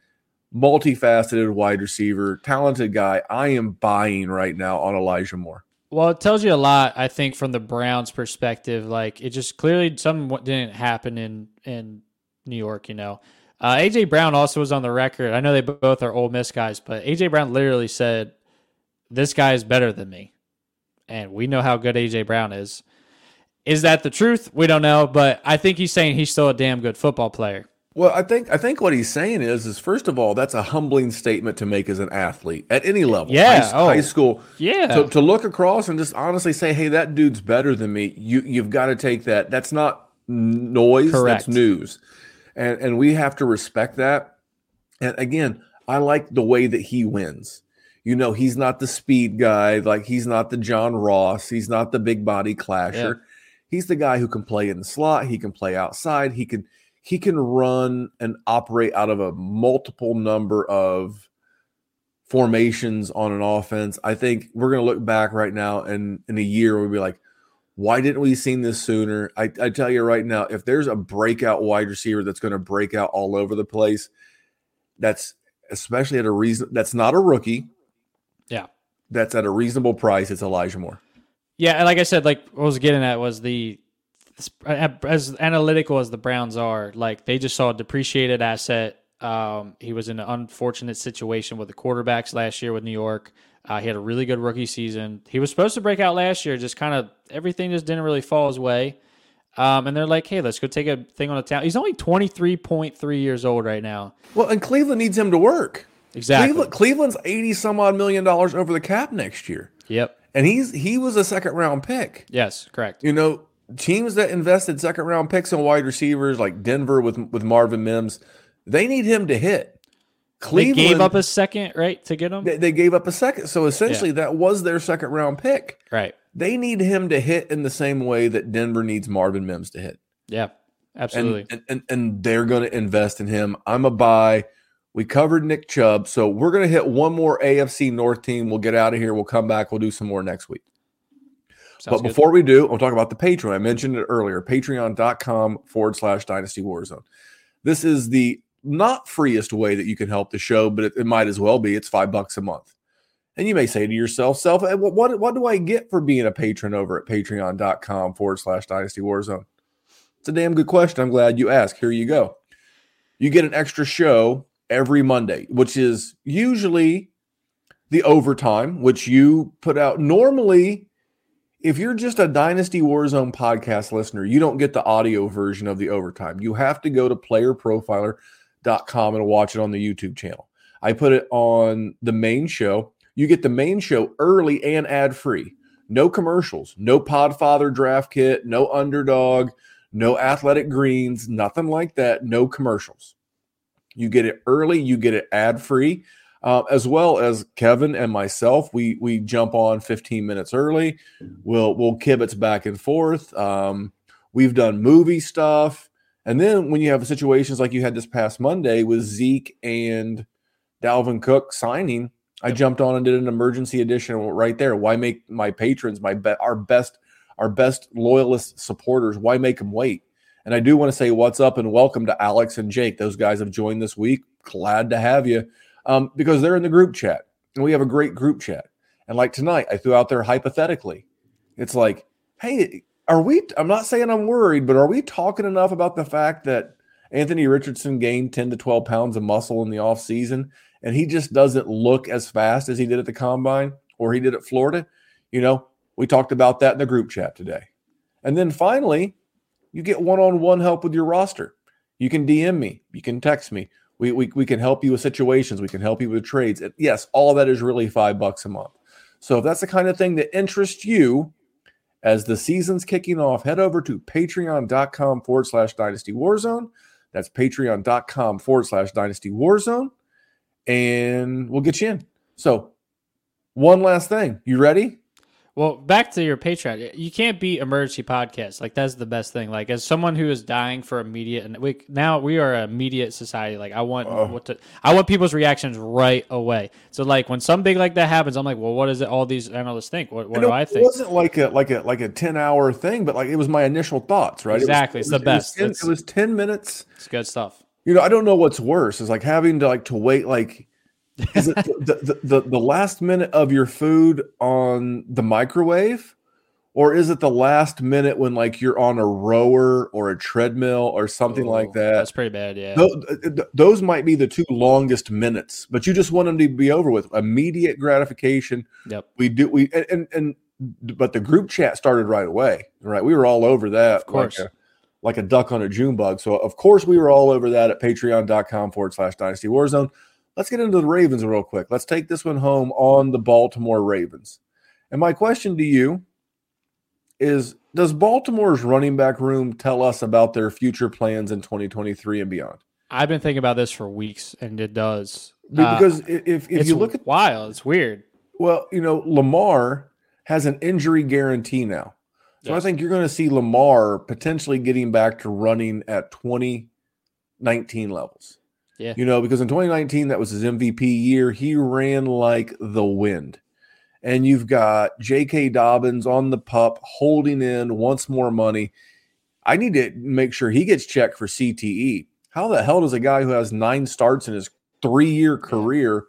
multifaceted wide receiver, talented guy. I am buying right now on Elijah Moore.
Well, it tells you a lot, I think, from the Browns' perspective. Like it just clearly something didn't happen in in New York. You know, uh, AJ Brown also was on the record. I know they both are Ole Miss guys, but AJ Brown literally said, "This guy is better than me," and we know how good AJ Brown is. Is that the truth? We don't know, but I think he's saying he's still a damn good football player.
Well, I think I think what he's saying is is first of all, that's a humbling statement to make as an athlete at any level.
Yeah,
high,
oh.
high school.
Yeah,
To, to look across and just honestly say, "Hey, that dude's better than me." You you've got to take that. That's not noise.
Correct.
That's news, and and we have to respect that. And again, I like the way that he wins. You know, he's not the speed guy. Like he's not the John Ross. He's not the big body clasher. He's the guy who can play in the slot. He can play outside. He can he can run and operate out of a multiple number of formations on an offense. I think we're going to look back right now and in a year we'll be like, why didn't we seen this sooner? I, I tell you right now, if there's a breakout wide receiver that's going to break out all over the place, that's especially at a reason that's not a rookie.
Yeah.
That's at a reasonable price. It's Elijah Moore.
Yeah, and like I said, like what I was getting at was the as analytical as the Browns are, like they just saw a depreciated asset. Um, he was in an unfortunate situation with the quarterbacks last year with New York. Uh, he had a really good rookie season. He was supposed to break out last year, just kind of everything just didn't really fall his way. Um, and they're like, hey, let's go take a thing on the town. He's only twenty three point three years old right now.
Well, and Cleveland needs him to work.
Exactly.
Cleveland, Cleveland's 80 some odd million dollars over the cap next year.
Yep.
And he's he was a second round pick.
Yes. Correct.
You know, teams that invested second round picks on wide receivers like Denver with with Marvin Mims, they need him to hit.
Cleveland they gave up a second, right, to get him.
They, they gave up a second, so essentially yeah. that was their second round pick.
Right.
They need him to hit in the same way that Denver needs Marvin Mims to hit.
Yeah, absolutely.
And and, and, and they're going to invest in him. I'm a buy. We covered Nick Chubb, so we're going to hit one more AFC North team. We'll get out of here. We'll come back. We'll do some more next week. Sounds but good. before we do, I'll talk about the Patreon. I mentioned it earlier patreon.com forward slash dynasty warzone. This is the not freest way that you can help the show, but it, it might as well be. It's five bucks a month. And you may say to yourself, self, eh, what, what, what do I get for being a patron over at patreon.com forward slash dynasty warzone? It's a damn good question. I'm glad you asked. Here you go. You get an extra show every Monday, which is usually the overtime, which you put out normally if you're just a Dynasty Warzone podcast listener, you don't get the audio version of the overtime. You have to go to playerprofiler.com and watch it on the YouTube channel. I put it on the main show. You get the main show early and ad free. No commercials, no Podfather draft kit, no underdog, no athletic greens, nothing like that. No commercials. You get it early, you get it ad free uh, as well as Kevin and myself. We we jump on 15 minutes early. We'll we'll kibitz back and forth. Um, we've done movie stuff, and then when you have situations like you had this past Monday with Zeke and Dalvin Cook signing, I jumped on and did an emergency edition right there. Why make my patrons my be- our best our best loyalist supporters? Why make them wait? And I do want to say what's up and welcome to Alex and Jake. Those guys have joined this week. Glad to have you um, because they're in the group chat and we have a great group chat. And like tonight, I threw out there hypothetically, it's like, hey, are we? I'm not saying I'm worried, but are we talking enough about the fact that Anthony Richardson gained 10 to 12 pounds of muscle in the offseason and he just doesn't look as fast as he did at the combine or he did at Florida? You know, we talked about that in the group chat today. And then finally, you get one on one help with your roster. You can DM me, you can text me. We, we, we can help you with situations. We can help you with trades. Yes, all that is really five bucks a month. So if that's the kind of thing that interests you as the season's kicking off, head over to patreon.com forward slash dynasty warzone. That's patreon.com forward slash dynasty warzone. And we'll get you in. So, one last thing. You ready?
Well, back to your Patreon. You can't beat emergency podcasts. Like that's the best thing. Like as someone who is dying for immediate, and we now we are a immediate society. Like I want oh. what to, I want people's reactions right away. So like when something big like that happens, I'm like, well, what is it? All these analysts think. What, what do I think?
It wasn't like a like a like a ten hour thing, but like it was my initial thoughts. Right?
Exactly.
It was,
it's the best.
It was, 10, it was ten minutes.
It's good stuff.
You know, I don't know what's worse. Is like having to like to wait like it the, the, the, the, last minute of your food on the microwave? Or is it the last minute when like you're on a rower or a treadmill or something Ooh, like oh, that?
That's pretty bad, yeah.
Those, those, might be the two longest minutes, but you just want them to be over with. Immediate gratification.
Yep.
We do we and and, and but the group chat started right away. Right. We were all over that.
Of course.
Like a, like a duck on a June bug. So of course we were all over that at patreon.com forward slash dynasty warzone. Let's get into the Ravens real quick. Let's take this one home on the Baltimore Ravens. And my question to you is Does Baltimore's running back room tell us about their future plans in 2023 and beyond?
I've been thinking about this for weeks, and it does.
Because uh, if, if you look at
wild, it's weird.
Well, you know, Lamar has an injury guarantee now. So yes. I think you're going to see Lamar potentially getting back to running at 2019 levels.
Yeah.
You know, because in 2019, that was his MVP year. He ran like the wind. And you've got J.K. Dobbins on the pup holding in once more money. I need to make sure he gets checked for CTE. How the hell does a guy who has nine starts in his three year career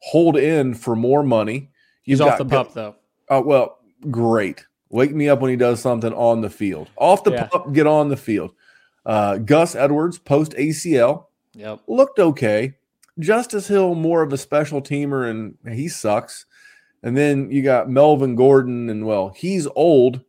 hold in for more money?
He's off the pup, though.
Oh, uh, well, great. Wake me up when he does something on the field. Off the yeah. pup, get on the field. Uh, Gus Edwards, post ACL,
Yep.
Looked okay. Justice Hill, more of a special teamer, and he sucks. And then you got Melvin Gordon, and well, he's old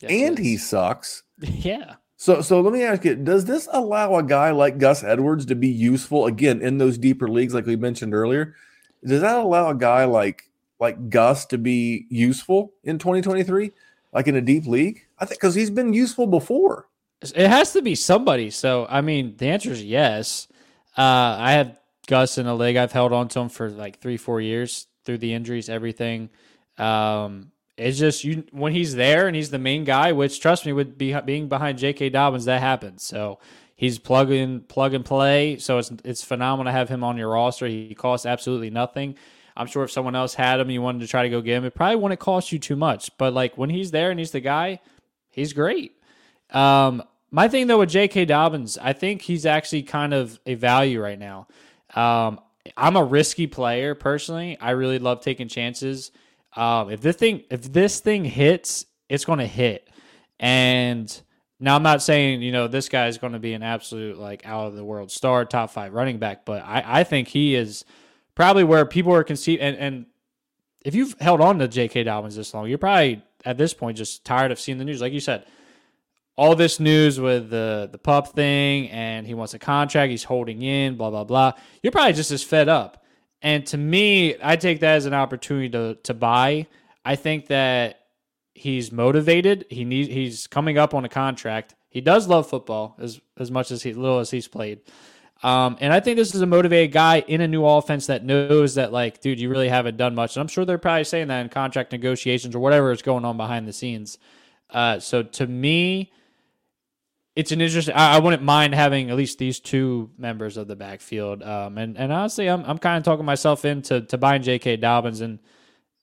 yes, and he sucks. [LAUGHS]
Yeah.
So so let me ask you, does this allow a guy like Gus Edwards to be useful again in those deeper leagues, like we mentioned earlier? Does that allow a guy like like Gus to be useful in 2023, like in a deep league? I think because he's been useful before.
It has to be somebody. So I mean, the answer is yes. Uh, I have Gus in a leg. I've held on to him for like three, four years through the injuries, everything. Um, it's just you when he's there and he's the main guy. Which trust me, with be, being behind J.K. Dobbins, that happens. So he's plug in, plug and play. So it's it's phenomenal to have him on your roster. He costs absolutely nothing. I'm sure if someone else had him, you wanted to try to go get him, it probably wouldn't cost you too much. But like when he's there and he's the guy, he's great. Um, my thing though with J.K. Dobbins, I think he's actually kind of a value right now. Um, I'm a risky player personally. I really love taking chances. Um, if this thing if this thing hits, it's going to hit. And now I'm not saying you know this guy is going to be an absolute like out of the world star, top five running back, but I, I think he is probably where people are conceived. And, and if you've held on to J.K. Dobbins this long, you're probably at this point just tired of seeing the news. Like you said, all this news with the the pup thing and he wants a contract, he's holding in, blah blah blah. You're probably just as fed up. And to me, I take that as an opportunity to to buy. I think that he's motivated. He needs he's coming up on a contract. He does love football as as much as he little as he's played. Um, and I think this is a motivated guy in a new offense that knows that, like, dude, you really haven't done much. And I'm sure they're probably saying that in contract negotiations or whatever is going on behind the scenes. Uh, so to me, it's an interesting. I, I, wouldn't mind having at least these two members of the backfield. Um, and and honestly, I'm I'm kind of talking myself into to buying J.K. Dobbins and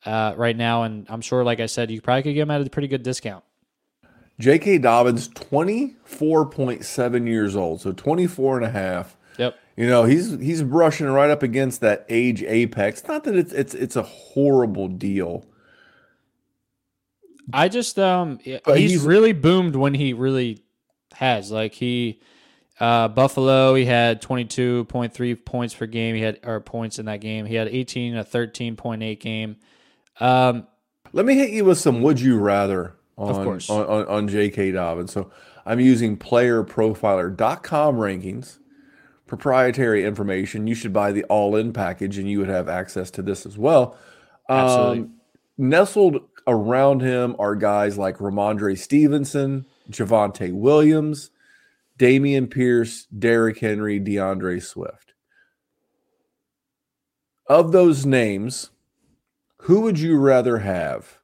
uh, right now, and I'm sure, like I said, you probably could get him at a pretty good discount.
J.K. Dobbins, 24.7 years old, so 24 and a half.
Yep.
You know, he's he's brushing right up against that age apex. Not that it's it's it's a horrible deal.
I just um he's, he's really boomed when he really has. Like he uh, Buffalo, he had 22.3 points per game. He had or points in that game. He had 18 a 13.8 game. Um,
Let me hit you with some would you rather on,
of course.
on, on, on J.K. Dobbins. So I'm using playerprofiler.com rankings, proprietary information. You should buy the all in package and you would have access to this as well.
Absolutely. Um,
nestled around him are guys like Rhamondre Stevenson, Javonte Williams, Dameon Pierce, Derrick Henry, D'Andre Swift. Of those names, who would you rather have?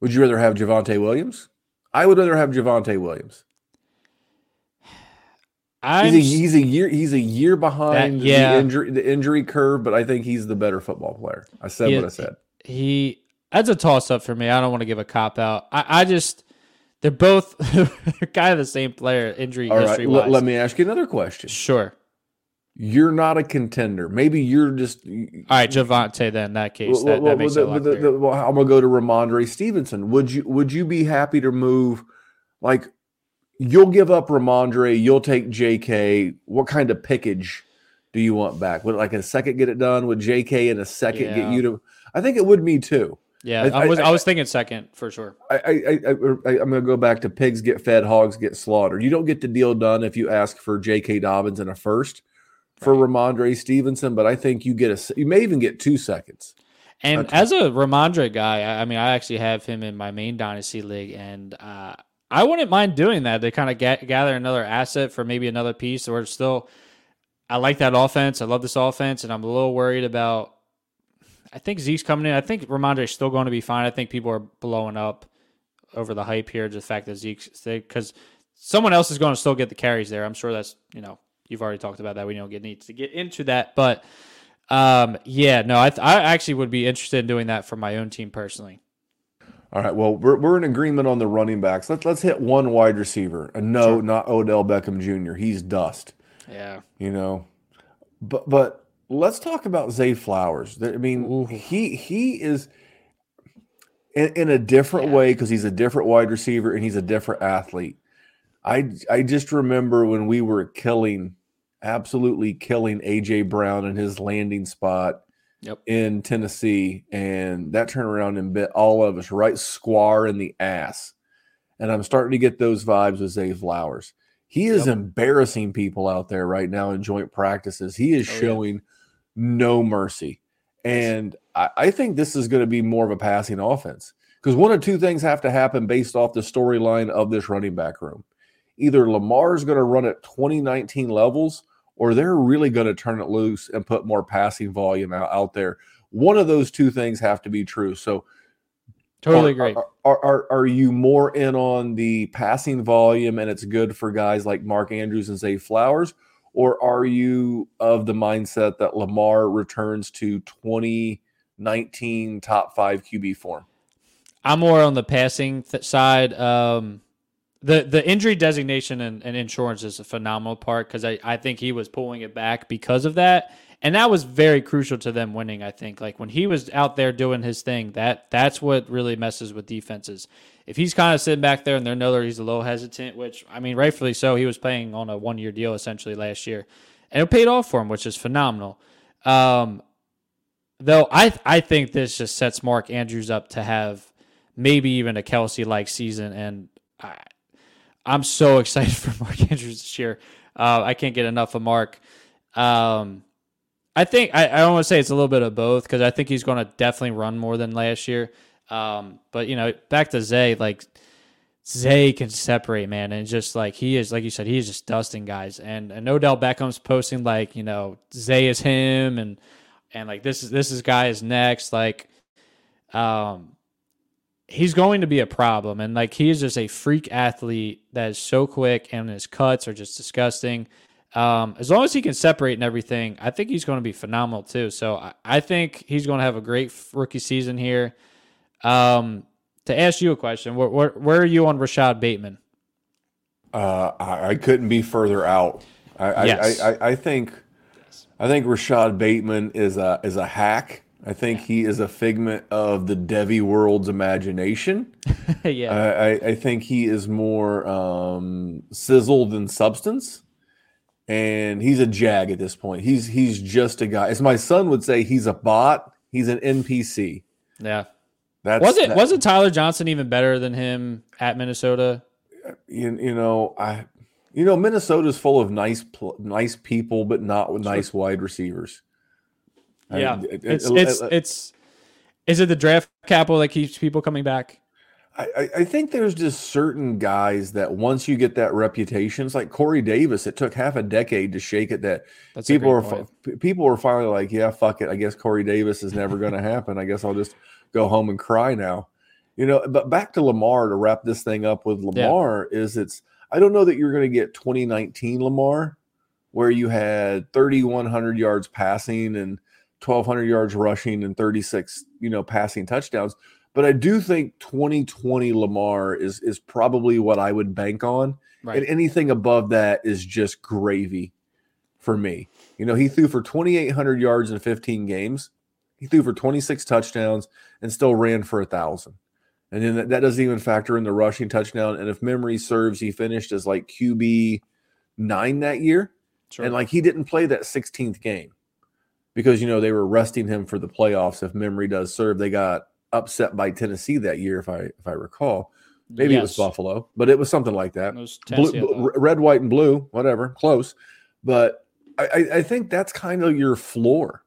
Would you rather have Javonte Williams? I would rather have Javonte Williams. He's a, he's a, year he's a year behind
that, yeah.
the injury the injury curve, but I think he's the better football player. I said he, what I said.
He that's a toss up for me. I don't want to give a cop out. I, I just they're both [LAUGHS] kind of the same player, injury All history.
Right. L- let me ask you another question.
Sure.
You're not a contender. Maybe you're just.
All right, Javonte. Then in that case, well, that, well, that makes the,
the, the, well, I'm gonna go to Rhamondre Stevenson. Would you Would you be happy to move? Like, you'll give up Rhamondre. you'll take J.K. What kind of pickage do you want back? Would like a second get it done? Would J.K. in a second yeah. get you to? I think it would me too.
Yeah, I, I was I, I, was thinking second for sure.
I, I, I am going to go back to pigs get fed, hogs get slaughtered. You don't get the deal done if you ask for J.K. Dobbins and a first for right. Rhamondre Stevenson, but I think you get a you may even get two seconds.
And as a Rhamondre guy, I mean, I actually have him in my main dynasty league, and uh, I wouldn't mind doing that to kind of gather another asset for maybe another piece. Or still, I like that offense. I love this offense, and I'm a little worried about I think Zeke's coming in. I think Rhamondre's still going to be fine. I think people are blowing up over the hype here, just the fact that Zeke's because someone else is going to still get the carries there. I'm sure that's you know you've already talked about that. We don't get needs to get into that, but um, yeah, no, I, th- I actually would be interested in doing that for my own team personally.
All right. Well, we're, we're in agreement on the running backs. Let's let's hit one wide receiver. And no, sure. not Odell Beckham Jr. He's dust.
Yeah.
You know, but but let's talk about Zay Flowers. I mean, Ooh. he he is in, in a different yeah. way because he's a different wide receiver and he's a different athlete. I I just remember when we were killing, absolutely killing AJ Brown in his landing spot
yep.
in Tennessee, and that turned around and bit all of us right square in the ass. And I'm starting to get those vibes with Zay Flowers. He is yep. embarrassing people out there right now in joint practices. He is oh, showing. Yeah no mercy. And I, I think this is going to be more of a passing offense. Because one of two things have to happen based off the storyline of this running back room. Either Lamar's going to run at 2019 levels, or they're really going to turn it loose and put more passing volume out, out there. One of those two things have to be true. So,
totally
are,
agree.
Are, are, are you more in on the passing volume and it's good for guys like Mark Andrews and Zay Flowers? Or are you of the mindset that Lamar returns to 2019 top five QB form?
I'm more on the passing th- side. Um, the the injury designation and, and insurance is a phenomenal part because I, I think he was pulling it back because of that. And that was very crucial to them winning, I think. Like when he was out there doing his thing, that that's what really messes with defenses. If he's kind of sitting back there and they know that he's a little hesitant, which I mean, rightfully so, he was playing on a one year deal essentially last year. And it paid off for him, which is phenomenal. Um, though I I think this just sets Mark Andrews up to have maybe even a Kelce like season. And I, I'm so [LAUGHS] excited for Mark Andrews this year. Uh, I can't get enough of Mark. Um, I think I, I don't want to say it's a little bit of both because I think he's going to definitely run more than last year. Um, but you know, back to Zay, like Zay can separate, man, and just like he is, like you said, he is just dusting guys. And, and Odell Beckham's posting like, you know, Zay is him, and and like this is this is guy is next. Like, um, he's going to be a problem. And like he is just a freak athlete that is so quick and his cuts are just disgusting. Um, as long as he can separate and everything, I think he's going to be phenomenal too. So I, I think he's going to have a great rookie season here. Um, to ask you a question, where, where, where are you on Rashod Bateman?
Uh, I, I, couldn't be further out. I, yes. I, I, I, think I think Rashod Bateman is a is a hack. I think he is a figment of the Devy world's imagination. [LAUGHS]
yeah,
I, I, think he is more um, sizzle than substance, and he's a jag at this point. He's he's just a guy. As my son would say, he's a bot. He's an NPC.
Yeah, that's was it. That, wasn't Tyler Johnson even better than him at Minnesota?
You, you know, I you know Minnesota's full of nice nice people, but not with nice wide receivers.
Yeah, I, it, it's it, it's it, it's is it the draft capital that keeps people coming back?
I, I think there's just certain guys that once you get that reputation, it's like Corey Davis. It took half a decade to shake it. That That's people were people were finally like, yeah, fuck it. I guess Corey Davis is never going to happen. I guess I'll just go home and cry now. You know, but back to Lamar to wrap this thing up with Lamar yeah. is it's I don't know that you're going to get 2019 Lamar where you had 3100 yards passing and 1200 yards rushing and 36, you know, passing touchdowns. But I do think 2020 Lamar is is probably what I would bank on. Right. And anything above that is just gravy for me. You know, he threw for 2800 yards in 15 games. He threw for 26 touchdowns and still ran for a thousand. And then that, that doesn't even factor in the rushing touchdown. And if memory serves, he finished as like QB nine that year. Sure. And like he didn't play that 16th game because you know they were resting him for the playoffs. If memory does serve, they got upset by Tennessee that year, if I if I recall. Maybe yes. it was Buffalo, but it was something like that. Blue, red, white, and blue, whatever, close. But I, I think that's kind of your floor.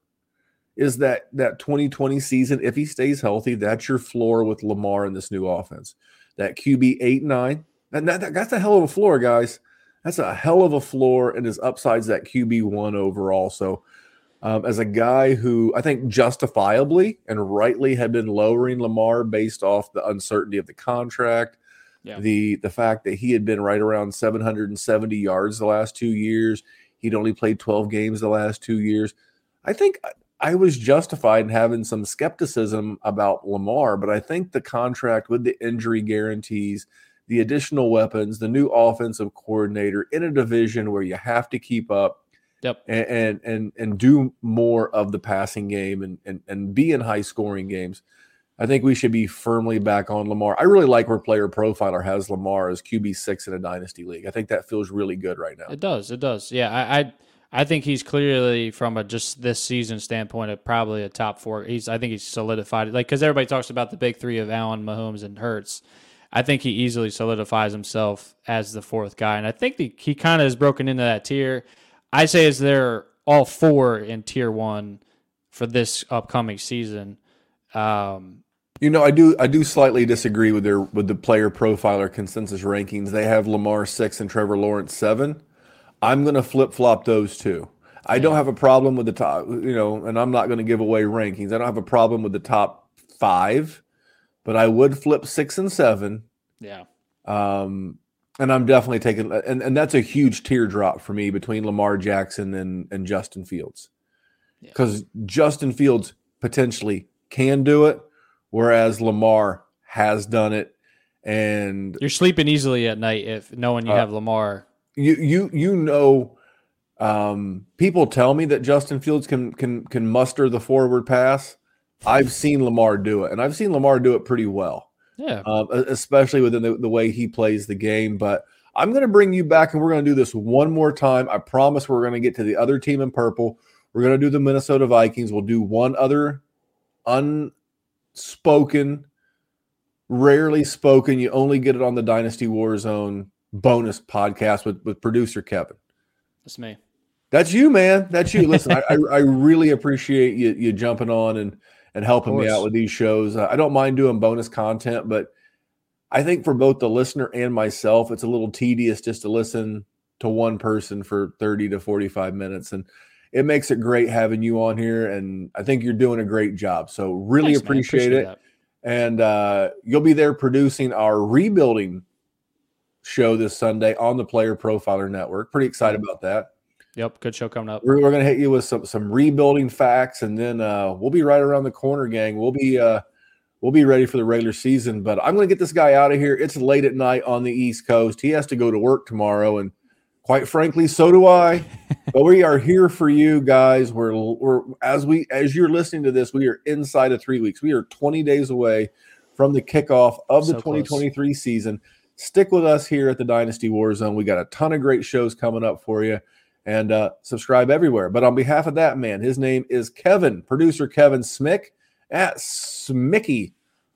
Is that that 2020 season? If he stays healthy, that's your floor with Lamar in this new offense. That QB eight nine, and that, that that's a hell of a floor, guys. That's a hell of a floor, and his upside's that QB one overall. So um, as a guy who I think justifiably and rightly had been lowering Lamar based off the uncertainty of the contract, yeah. the the fact that he had been right around 770 yards the last two years, he'd only played 12 games the last two years. I think I was justified in having some skepticism about Lamar, but I think the contract with the injury guarantees, the additional weapons, the new offensive coordinator in a division where you have to keep up
Yep.
And, and and and do more of the passing game and and and be in high scoring games. I think we should be firmly back on Lamar. I really like where Player Profiler has Lamar as QB six in a dynasty league. I think that feels really good right now.
It does. It does. Yeah. I I, I think he's clearly from a just this season standpoint, of probably a top four. He's I think he's solidified like because everybody talks about the big three of Allen, Mahomes, and Hurts. I think he easily solidifies himself as the fourth guy, and I think the, he kind of has broken into that tier. I say is they're all four in tier one for this upcoming season. Um,
You know, I do I do slightly disagree with their with the player profiler consensus rankings. They have Lamar six and Trevor Lawrence seven. I'm going to flip flop those two. I don't have a problem with the top, you know, and I'm not going to give away rankings. I don't have a problem with the top five, but I would flip six and seven.
Yeah.
Um, and I'm definitely taking, and, and that's a huge teardrop for me between Lamar Jackson and, and Justin Fields. Because yeah. Justin Fields potentially can do it, whereas Lamar has done it. And
you're sleeping easily at night if knowing you uh, have Lamar.
You you you know um, people tell me that Justin Fields can can can muster the forward pass. I've seen Lamar do it, and I've seen Lamar do it pretty well.
Yeah,
um, especially within the, the way he plays the game. But I'm going to bring you back, and we're going to do this one more time. I promise we're going to get to the other team in purple. We're going to do the Minnesota Vikings. We'll do one other unspoken, rarely spoken. You only get it on the Dynasty Warzone bonus podcast with with producer Kevin.
That's me.
That's you, man. That's you. Listen, I, I [LAUGHS] really appreciate you you jumping on and and helping me out with these shows. I don't mind doing bonus content, but I think for both the listener and myself, it's a little tedious just to listen to one person for 30 to 45 minutes. And it makes it great having you on here. And I think you're doing a great job. So really Thanks, appreciate, appreciate, it. That. And uh, you'll be there producing our rebuilding show this Sunday on the Player Profiler Network. Pretty excited about that.
Yep, good show coming up.
We're, we're going to hit you with some some rebuilding facts, and then uh, we'll be right around the corner, gang. We'll be uh, we'll be ready for the regular season. But I'm going to get this guy out of here. It's late at night on the East Coast. He has to go to work tomorrow, and quite frankly, so do I. [LAUGHS] but we are here for you guys. We're we're as we as you're listening to this, we are inside of three weeks. We are 20 days away from the kickoff of the 2023 close. season. Stick with us here at the Dynasty Warzone. We got a ton of great shows coming up for you and uh, subscribe everywhere. But on behalf of that man, his name is Kevin, producer Kevin Smick at Smicky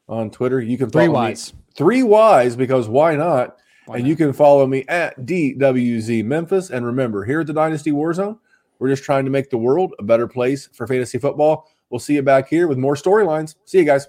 on Twitter. You can follow
three
me, three Y's because why not? Why and not? you can follow me at DWZ Memphis. And remember, here at the Dynasty Warzone, we're just trying to make the world a better place for fantasy football. We'll see you back here with more storylines. See you guys.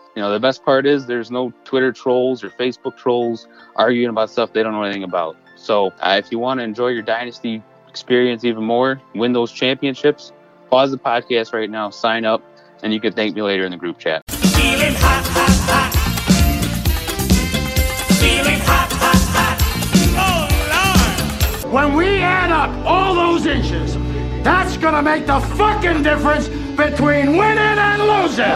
You know, the best part is there's no Twitter trolls or Facebook trolls arguing about stuff they don't know anything about. So uh, if you want to enjoy your dynasty experience even more, win those championships, pause the podcast right now, sign up, and you can thank me later in the group chat. Feeling hot, hot, hot.
Feeling hot, hot, hot. Oh, Lord. When we add up all those inches, that's going to make the fucking difference between winning and losing.